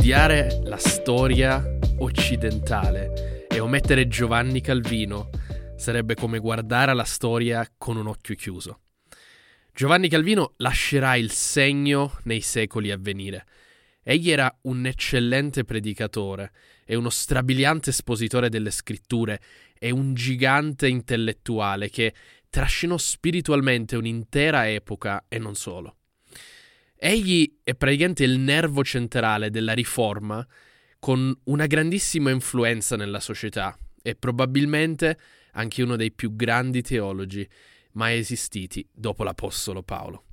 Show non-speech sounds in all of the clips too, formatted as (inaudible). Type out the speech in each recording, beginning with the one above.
studiare la storia occidentale e omettere Giovanni Calvino sarebbe come guardare alla storia con un occhio chiuso. Giovanni Calvino lascerà il segno nei secoli a venire. Egli era un eccellente predicatore e uno strabiliante espositore delle scritture e un gigante intellettuale che trascinò spiritualmente un'intera epoca e non solo. Egli è praticamente il nervo centrale della riforma con una grandissima influenza nella società e probabilmente anche uno dei più grandi teologi mai esistiti dopo l'Apostolo Paolo.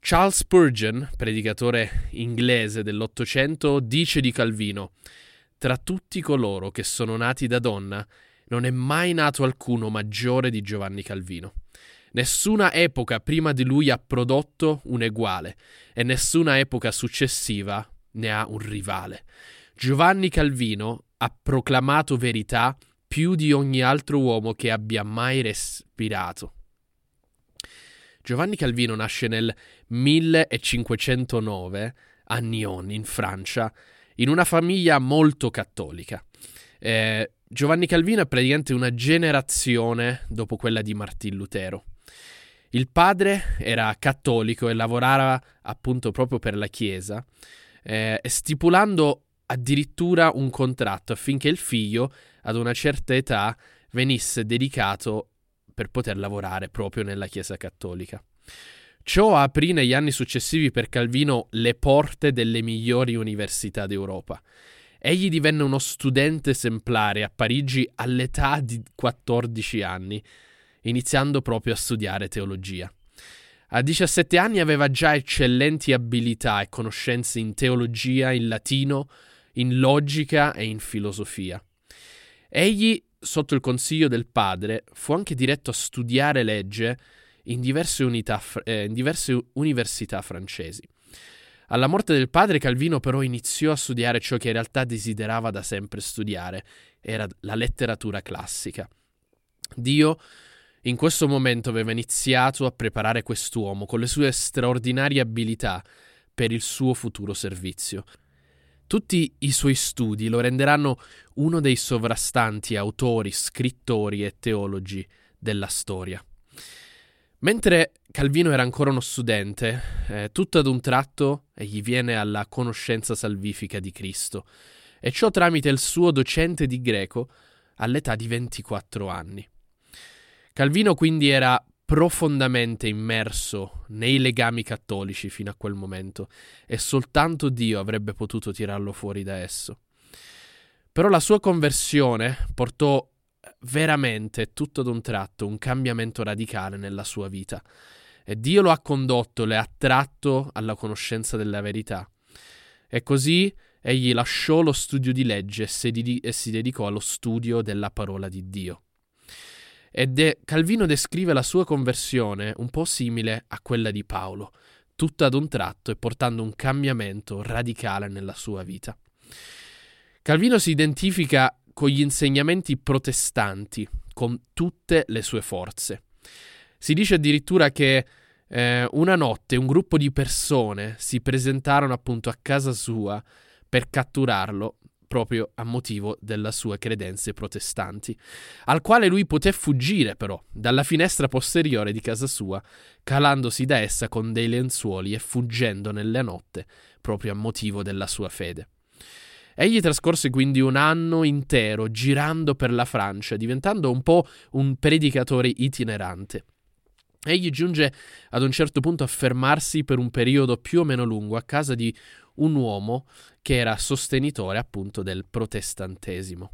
Charles Spurgeon, predicatore inglese dell'Ottocento, dice di Calvino: Tra tutti coloro che sono nati da donna, non è mai nato alcuno maggiore di Giovanni Calvino. Nessuna epoca prima di lui ha prodotto un eguale e nessuna epoca successiva ne ha un rivale. Giovanni Calvino ha proclamato verità più di ogni altro uomo che abbia mai respirato. Giovanni Calvino nasce nel 1509 a Nyon, in Francia, in una famiglia molto cattolica. Eh, Giovanni Calvino è praticamente una generazione dopo quella di Martin Lutero. Il padre era cattolico e lavorava appunto proprio per la Chiesa, eh, stipulando addirittura un contratto affinché il figlio, ad una certa età, venisse dedicato per poter lavorare proprio nella Chiesa cattolica. Ciò aprì negli anni successivi per Calvino le porte delle migliori università d'Europa. Egli divenne uno studente esemplare a Parigi all'età di 14 anni iniziando proprio a studiare teologia. A 17 anni aveva già eccellenti abilità e conoscenze in teologia, in latino, in logica e in filosofia. Egli, sotto il consiglio del padre, fu anche diretto a studiare legge in diverse, unità, eh, in diverse università francesi. Alla morte del padre Calvino però iniziò a studiare ciò che in realtà desiderava da sempre studiare, era la letteratura classica. Dio in questo momento aveva iniziato a preparare quest'uomo con le sue straordinarie abilità per il suo futuro servizio. Tutti i suoi studi lo renderanno uno dei sovrastanti autori, scrittori e teologi della storia. Mentre Calvino era ancora uno studente, eh, tutto ad un tratto egli viene alla conoscenza salvifica di Cristo, e ciò tramite il suo docente di greco all'età di 24 anni. Calvino quindi era profondamente immerso nei legami cattolici fino a quel momento e soltanto Dio avrebbe potuto tirarlo fuori da esso. Però la sua conversione portò veramente tutto ad un tratto un cambiamento radicale nella sua vita e Dio lo ha condotto, le ha attratto alla conoscenza della verità. E così egli lasciò lo studio di legge e si dedicò allo studio della parola di Dio. E de- Calvino descrive la sua conversione un po' simile a quella di Paolo, tutta ad un tratto e portando un cambiamento radicale nella sua vita. Calvino si identifica con gli insegnamenti protestanti, con tutte le sue forze. Si dice addirittura che eh, una notte un gruppo di persone si presentarono appunto a casa sua per catturarlo proprio a motivo delle sue credenze protestanti, al quale lui poté fuggire però dalla finestra posteriore di casa sua, calandosi da essa con dei lenzuoli e fuggendo nella notte proprio a motivo della sua fede. Egli trascorse quindi un anno intero girando per la Francia, diventando un po' un predicatore itinerante. Egli giunge ad un certo punto a fermarsi per un periodo più o meno lungo a casa di un uomo che era sostenitore appunto del protestantesimo.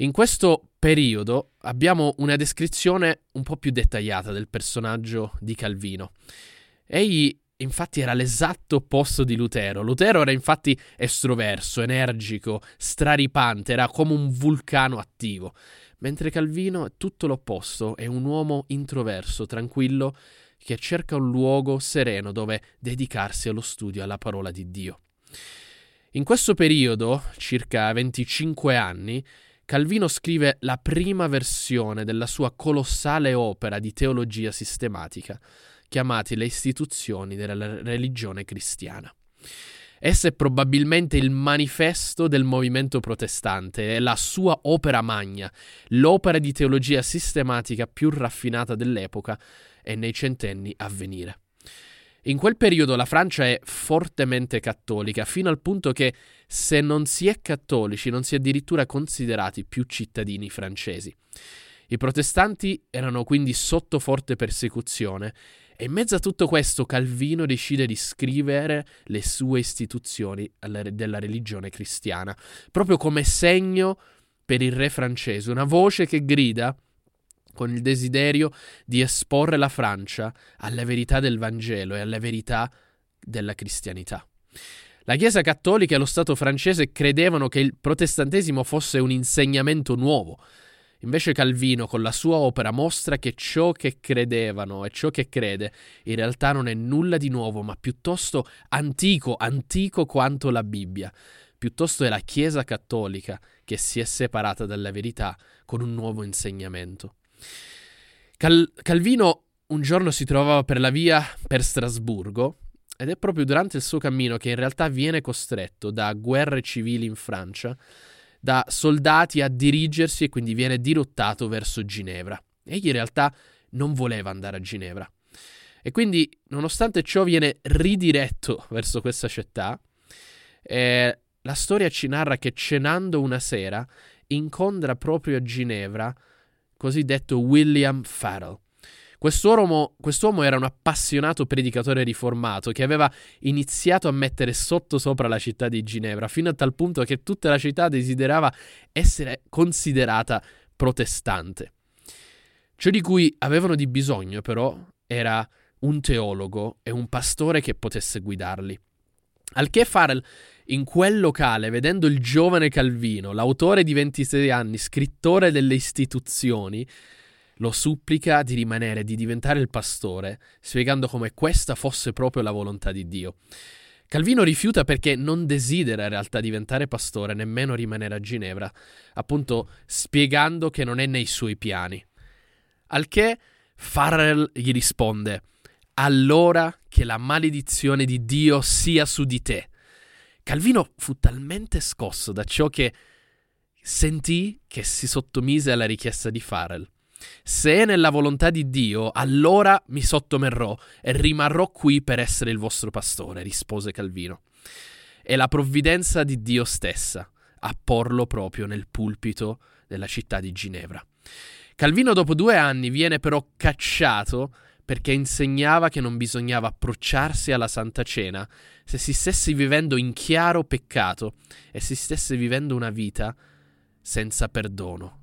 In questo periodo abbiamo una descrizione un po' più dettagliata del personaggio di Calvino. Egli infatti era l'esatto opposto di Lutero. Lutero era infatti estroverso, energico, straripante, era come un vulcano attivo, mentre Calvino è tutto l'opposto, è un uomo introverso, tranquillo, che cerca un luogo sereno dove dedicarsi allo studio alla parola di Dio. In questo periodo, circa 25 anni, Calvino scrive la prima versione della sua colossale opera di teologia sistematica, chiamati Le istituzioni della religione cristiana. Essa è probabilmente il manifesto del movimento protestante, è la sua opera magna, l'opera di teologia sistematica più raffinata dell'epoca e nei centenni a venire. In quel periodo la Francia è fortemente cattolica, fino al punto che se non si è cattolici non si è addirittura considerati più cittadini francesi. I protestanti erano quindi sotto forte persecuzione e in mezzo a tutto questo Calvino decide di scrivere le sue istituzioni della religione cristiana, proprio come segno per il re francese, una voce che grida con il desiderio di esporre la Francia alla verità del Vangelo e alla verità della cristianità. La Chiesa cattolica e lo Stato francese credevano che il protestantesimo fosse un insegnamento nuovo. Invece Calvino con la sua opera mostra che ciò che credevano e ciò che crede in realtà non è nulla di nuovo, ma piuttosto antico, antico quanto la Bibbia. Piuttosto è la Chiesa cattolica che si è separata dalla verità con un nuovo insegnamento. Cal- Calvino un giorno si trovava per la via per Strasburgo ed è proprio durante il suo cammino che in realtà viene costretto da guerre civili in Francia, da soldati a dirigersi e quindi viene dirottato verso Ginevra. Egli in realtà non voleva andare a Ginevra. E quindi, nonostante ciò, viene ridiretto (laughs) verso questa città. Eh, la storia ci narra che cenando una sera incontra proprio a Ginevra cosiddetto William Farrell. Quest'uomo, quest'uomo, era un appassionato predicatore riformato che aveva iniziato a mettere sotto sopra la città di Ginevra, fino a tal punto che tutta la città desiderava essere considerata protestante. Ciò di cui avevano di bisogno, però, era un teologo e un pastore che potesse guidarli. Al che Farrell in quel locale, vedendo il giovane Calvino, l'autore di 26 anni, scrittore delle istituzioni, lo supplica di rimanere, di diventare il pastore, spiegando come questa fosse proprio la volontà di Dio. Calvino rifiuta perché non desidera in realtà diventare pastore, nemmeno rimanere a Ginevra, appunto spiegando che non è nei suoi piani. Al che Farrell gli risponde: Allora che la maledizione di Dio sia su di te Calvino fu talmente scosso da ciò che sentì che si sottomise alla richiesta di Farrell. Se è nella volontà di Dio, allora mi sottomerrò e rimarrò qui per essere il vostro pastore, rispose Calvino. È la provvidenza di Dio stessa a porlo proprio nel pulpito della città di Ginevra. Calvino dopo due anni viene però cacciato perché insegnava che non bisognava approcciarsi alla Santa Cena se si stesse vivendo in chiaro peccato e si stesse vivendo una vita senza perdono.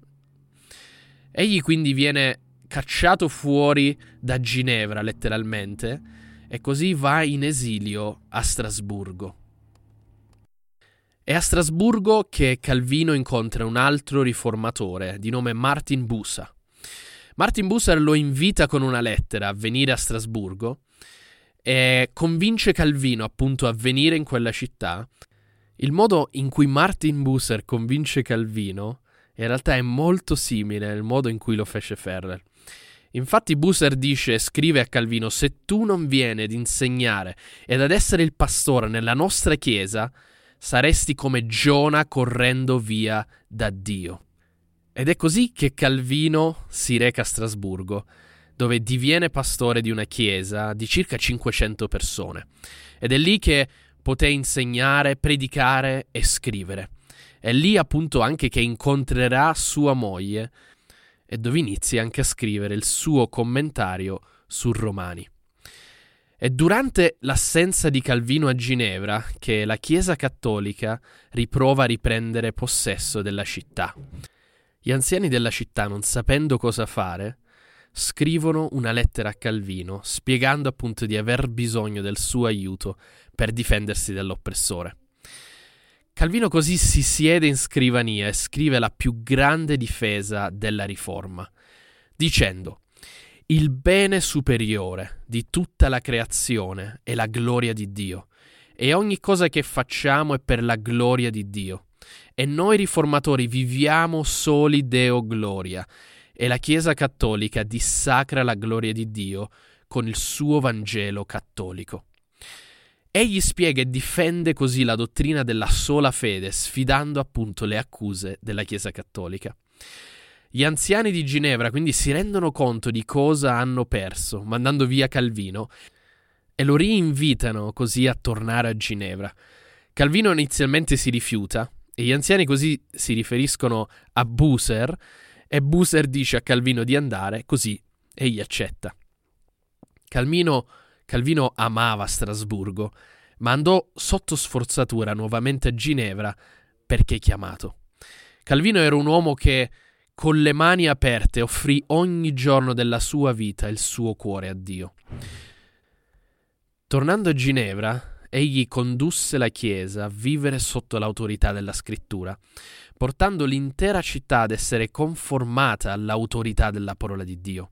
Egli quindi viene cacciato fuori da Ginevra, letteralmente, e così va in esilio a Strasburgo. È a Strasburgo che Calvino incontra un altro riformatore di nome Martin Busa. Martin Bucer lo invita con una lettera a venire a Strasburgo e convince Calvino appunto a venire in quella città. Il modo in cui Martin Bucer convince Calvino in realtà è molto simile al modo in cui lo fece Ferrer. Infatti Buser dice e scrive a Calvino se tu non vieni ad insegnare ed ad essere il pastore nella nostra chiesa, saresti come Giona correndo via da Dio. Ed è così che Calvino si reca a Strasburgo, dove diviene pastore di una chiesa di circa 500 persone. Ed è lì che poté insegnare, predicare e scrivere. È lì appunto anche che incontrerà sua moglie e dove inizia anche a scrivere il suo commentario su Romani. È durante l'assenza di Calvino a Ginevra che la Chiesa cattolica riprova a riprendere possesso della città. Gli anziani della città, non sapendo cosa fare, scrivono una lettera a Calvino spiegando appunto di aver bisogno del suo aiuto per difendersi dall'oppressore. Calvino così si siede in scrivania e scrive la più grande difesa della riforma, dicendo il bene superiore di tutta la creazione è la gloria di Dio, e ogni cosa che facciamo è per la gloria di Dio e noi riformatori viviamo soli Deo gloria e la Chiesa cattolica dissacra la gloria di Dio con il suo Vangelo cattolico. Egli spiega e difende così la dottrina della sola fede, sfidando appunto le accuse della Chiesa cattolica. Gli anziani di Ginevra quindi si rendono conto di cosa hanno perso, mandando via Calvino, e lo rinvitano così a tornare a Ginevra. Calvino inizialmente si rifiuta, e gli anziani così si riferiscono a Buser, e Buser dice a Calvino di andare, così egli accetta. Calvino Calvino amava Strasburgo, ma andò sotto sforzatura nuovamente a Ginevra perché chiamato. Calvino era un uomo che con le mani aperte offrì ogni giorno della sua vita il suo cuore a Dio. Tornando a Ginevra, egli condusse la Chiesa a vivere sotto l'autorità della scrittura, portando l'intera città ad essere conformata all'autorità della parola di Dio.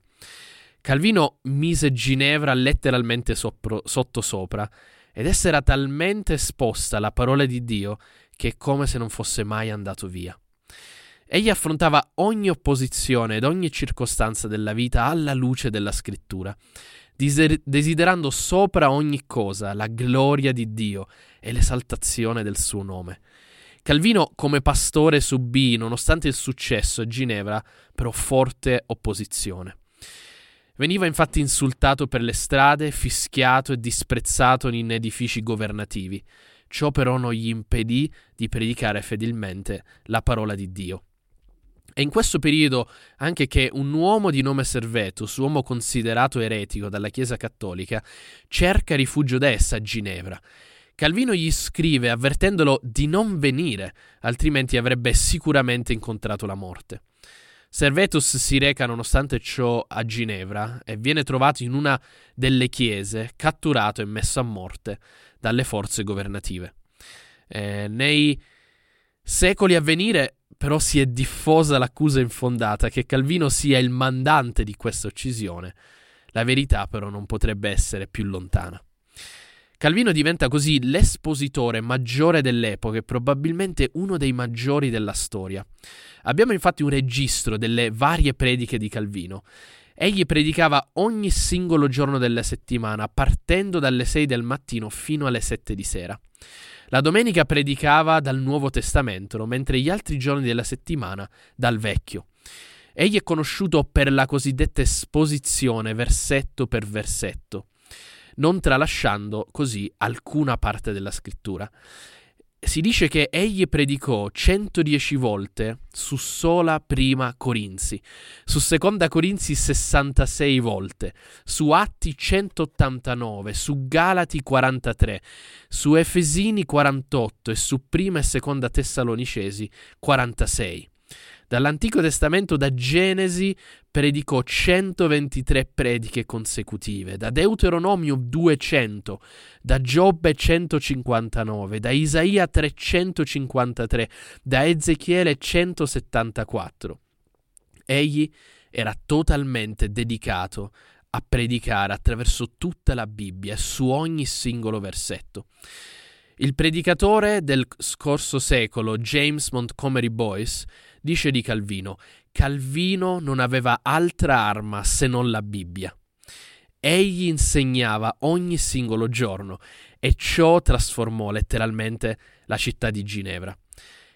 Calvino mise Ginevra letteralmente sopro, sottosopra ed essa era talmente esposta alla parola di Dio che è come se non fosse mai andato via. Egli affrontava ogni opposizione ed ogni circostanza della vita alla luce della scrittura, desiderando sopra ogni cosa la gloria di Dio e l'esaltazione del suo nome. Calvino come pastore subì, nonostante il successo a Ginevra, però forte opposizione. Veniva infatti insultato per le strade, fischiato e disprezzato in edifici governativi. Ciò però non gli impedì di predicare fedelmente la parola di Dio. È in questo periodo anche che un uomo di nome Servetus, uomo considerato eretico dalla Chiesa cattolica, cerca rifugio da essa a Ginevra. Calvino gli scrive avvertendolo di non venire, altrimenti avrebbe sicuramente incontrato la morte. Servetus si reca nonostante ciò a Ginevra e viene trovato in una delle chiese, catturato e messo a morte dalle forze governative. Eh, nei secoli a venire però si è diffosa l'accusa infondata che Calvino sia il mandante di questa uccisione. La verità però non potrebbe essere più lontana. Calvino diventa così l'espositore maggiore dell'epoca e probabilmente uno dei maggiori della storia. Abbiamo infatti un registro delle varie prediche di Calvino. Egli predicava ogni singolo giorno della settimana, partendo dalle 6 del mattino fino alle 7 di sera. La domenica predicava dal Nuovo Testamento, mentre gli altri giorni della settimana dal Vecchio. Egli è conosciuto per la cosiddetta esposizione versetto per versetto non tralasciando così alcuna parte della scrittura. Si dice che egli predicò 110 volte su sola prima Corinzi, su seconda Corinzi 66 volte, su Atti 189, su Galati 43, su Efesini 48 e su prima e seconda Tessalonicesi 46. Dall'Antico Testamento, da Genesi, predicò 123 prediche consecutive, da Deuteronomio 200, da Giobbe 159, da Isaia 353, da Ezechiele 174. Egli era totalmente dedicato a predicare attraverso tutta la Bibbia, su ogni singolo versetto. Il predicatore del scorso secolo, James Montgomery Boyce, dice di Calvino, Calvino non aveva altra arma se non la Bibbia. Egli insegnava ogni singolo giorno e ciò trasformò letteralmente la città di Ginevra.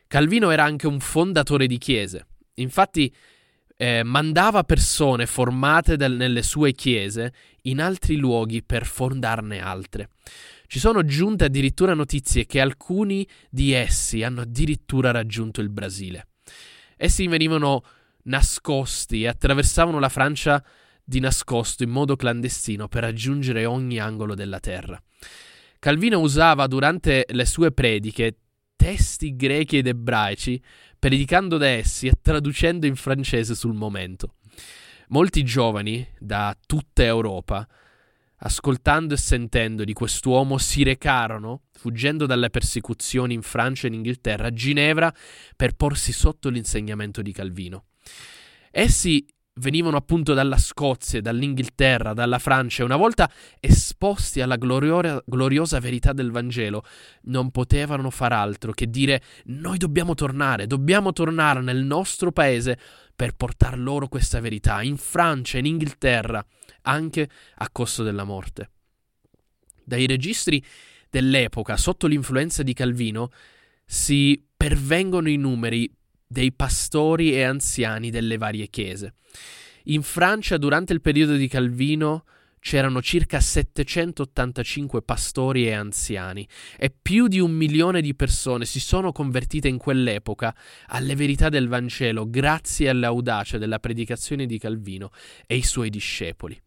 Calvino era anche un fondatore di chiese. Infatti eh, mandava persone formate del, nelle sue chiese in altri luoghi per fondarne altre. Ci sono giunte addirittura notizie che alcuni di essi hanno addirittura raggiunto il Brasile. Essi venivano nascosti e attraversavano la Francia di nascosto in modo clandestino per raggiungere ogni angolo della terra. Calvino usava durante le sue prediche testi grechi ed ebraici, predicando da essi e traducendo in francese sul momento. Molti giovani da tutta Europa ascoltando e sentendo di quest'uomo, si recarono, fuggendo dalle persecuzioni in Francia e in Inghilterra, a Ginevra per porsi sotto l'insegnamento di Calvino. Essi venivano appunto dalla Scozia, dall'Inghilterra, dalla Francia e una volta esposti alla glorio- gloriosa verità del Vangelo non potevano far altro che dire noi dobbiamo tornare, dobbiamo tornare nel nostro paese per portar loro questa verità in Francia, in Inghilterra, anche a costo della morte. Dai registri dell'epoca, sotto l'influenza di Calvino, si pervengono i numeri dei pastori e anziani delle varie chiese. In Francia, durante il periodo di Calvino, c'erano circa 785 pastori e anziani e più di un milione di persone si sono convertite in quell'epoca alle verità del Vangelo grazie all'audacia della predicazione di Calvino e i suoi discepoli.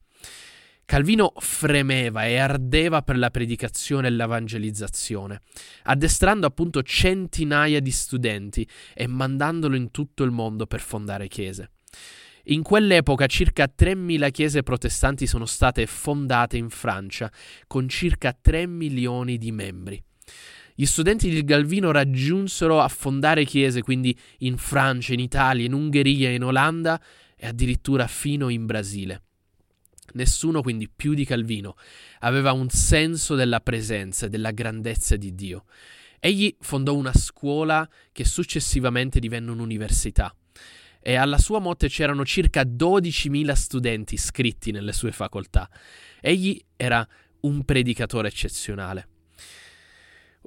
Calvino fremeva e ardeva per la predicazione e l'evangelizzazione, addestrando appunto centinaia di studenti e mandandolo in tutto il mondo per fondare chiese. In quell'epoca circa 3.000 chiese protestanti sono state fondate in Francia, con circa 3 milioni di membri. Gli studenti di Galvino raggiunsero a fondare chiese quindi in Francia, in Italia, in Ungheria, in Olanda e addirittura fino in Brasile. Nessuno, quindi più di Calvino, aveva un senso della presenza e della grandezza di Dio. Egli fondò una scuola che successivamente divenne un'università e alla sua morte c'erano circa 12.000 studenti iscritti nelle sue facoltà. Egli era un predicatore eccezionale.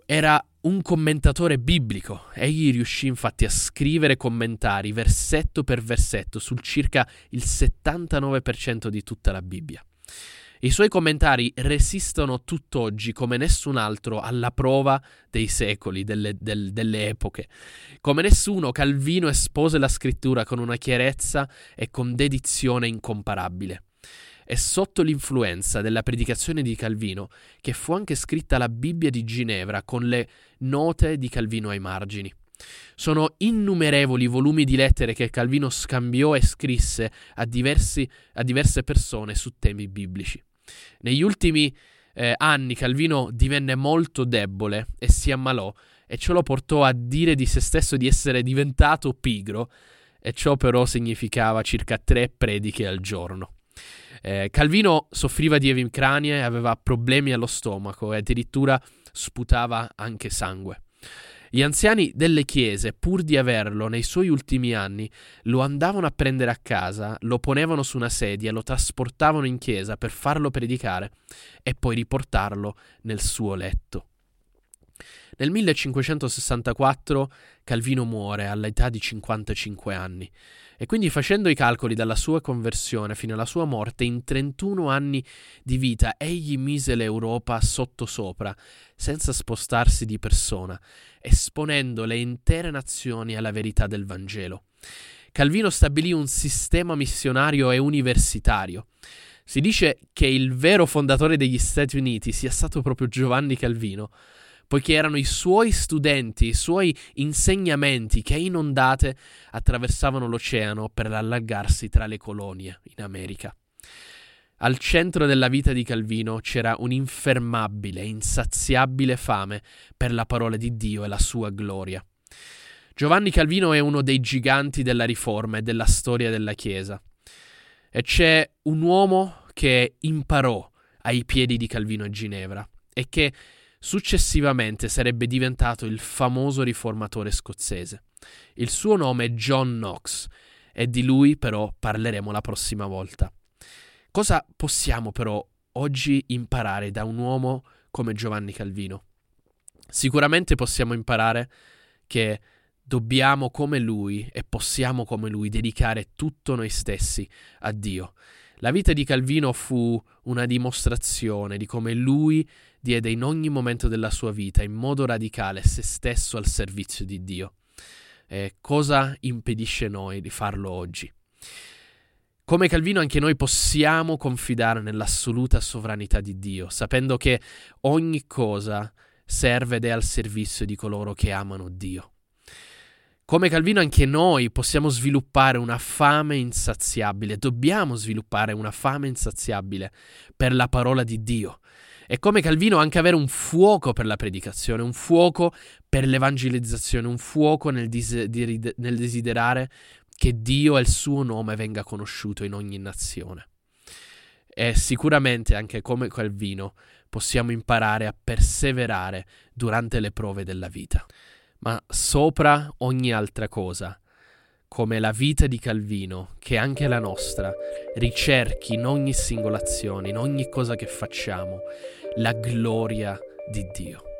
Era un commentatore biblico. Egli riuscì infatti a scrivere commentari versetto per versetto sul circa il 79% di tutta la Bibbia. I suoi commentari resistono tutt'oggi come nessun altro alla prova dei secoli, delle, del, delle epoche. Come nessuno, Calvino espose la scrittura con una chiarezza e con dedizione incomparabile. È sotto l'influenza della predicazione di Calvino che fu anche scritta la Bibbia di Ginevra con le note di Calvino ai margini. Sono innumerevoli volumi di lettere che Calvino scambiò e scrisse a, diversi, a diverse persone su temi biblici. Negli ultimi eh, anni Calvino divenne molto debole e si ammalò e ciò lo portò a dire di se stesso di essere diventato pigro e ciò però significava circa tre prediche al giorno. Eh, Calvino soffriva di emicranie, aveva problemi allo stomaco e addirittura sputava anche sangue. Gli anziani delle chiese, pur di averlo nei suoi ultimi anni, lo andavano a prendere a casa, lo ponevano su una sedia, lo trasportavano in chiesa per farlo predicare e poi riportarlo nel suo letto. Nel 1564 Calvino muore all'età di 55 anni e quindi facendo i calcoli dalla sua conversione fino alla sua morte, in 31 anni di vita egli mise l'Europa sottosopra, senza spostarsi di persona, esponendo le intere nazioni alla verità del Vangelo. Calvino stabilì un sistema missionario e universitario. Si dice che il vero fondatore degli Stati Uniti sia stato proprio Giovanni Calvino, poiché erano i suoi studenti, i suoi insegnamenti che in ondate attraversavano l'oceano per allargarsi tra le colonie in America. Al centro della vita di Calvino c'era un'infermabile, insaziabile fame per la parola di Dio e la sua gloria. Giovanni Calvino è uno dei giganti della riforma e della storia della Chiesa. E c'è un uomo che imparò ai piedi di Calvino a Ginevra e che Successivamente sarebbe diventato il famoso riformatore scozzese. Il suo nome è John Knox e di lui però parleremo la prossima volta. Cosa possiamo però oggi imparare da un uomo come Giovanni Calvino? Sicuramente possiamo imparare che dobbiamo come lui e possiamo come lui dedicare tutto noi stessi a Dio. La vita di Calvino fu una dimostrazione di come lui diede in ogni momento della sua vita in modo radicale se stesso al servizio di Dio. E cosa impedisce noi di farlo oggi? Come Calvino anche noi possiamo confidare nell'assoluta sovranità di Dio, sapendo che ogni cosa serve ed è al servizio di coloro che amano Dio. Come Calvino anche noi possiamo sviluppare una fame insaziabile, dobbiamo sviluppare una fame insaziabile per la parola di Dio, e come Calvino anche avere un fuoco per la predicazione, un fuoco per l'evangelizzazione, un fuoco nel, dis- nel desiderare che Dio e il suo nome venga conosciuto in ogni nazione. E sicuramente anche come Calvino possiamo imparare a perseverare durante le prove della vita. Ma sopra ogni altra cosa, come la vita di Calvino, che anche la nostra, ricerchi in ogni singola azione, in ogni cosa che facciamo, la gloria di Dio.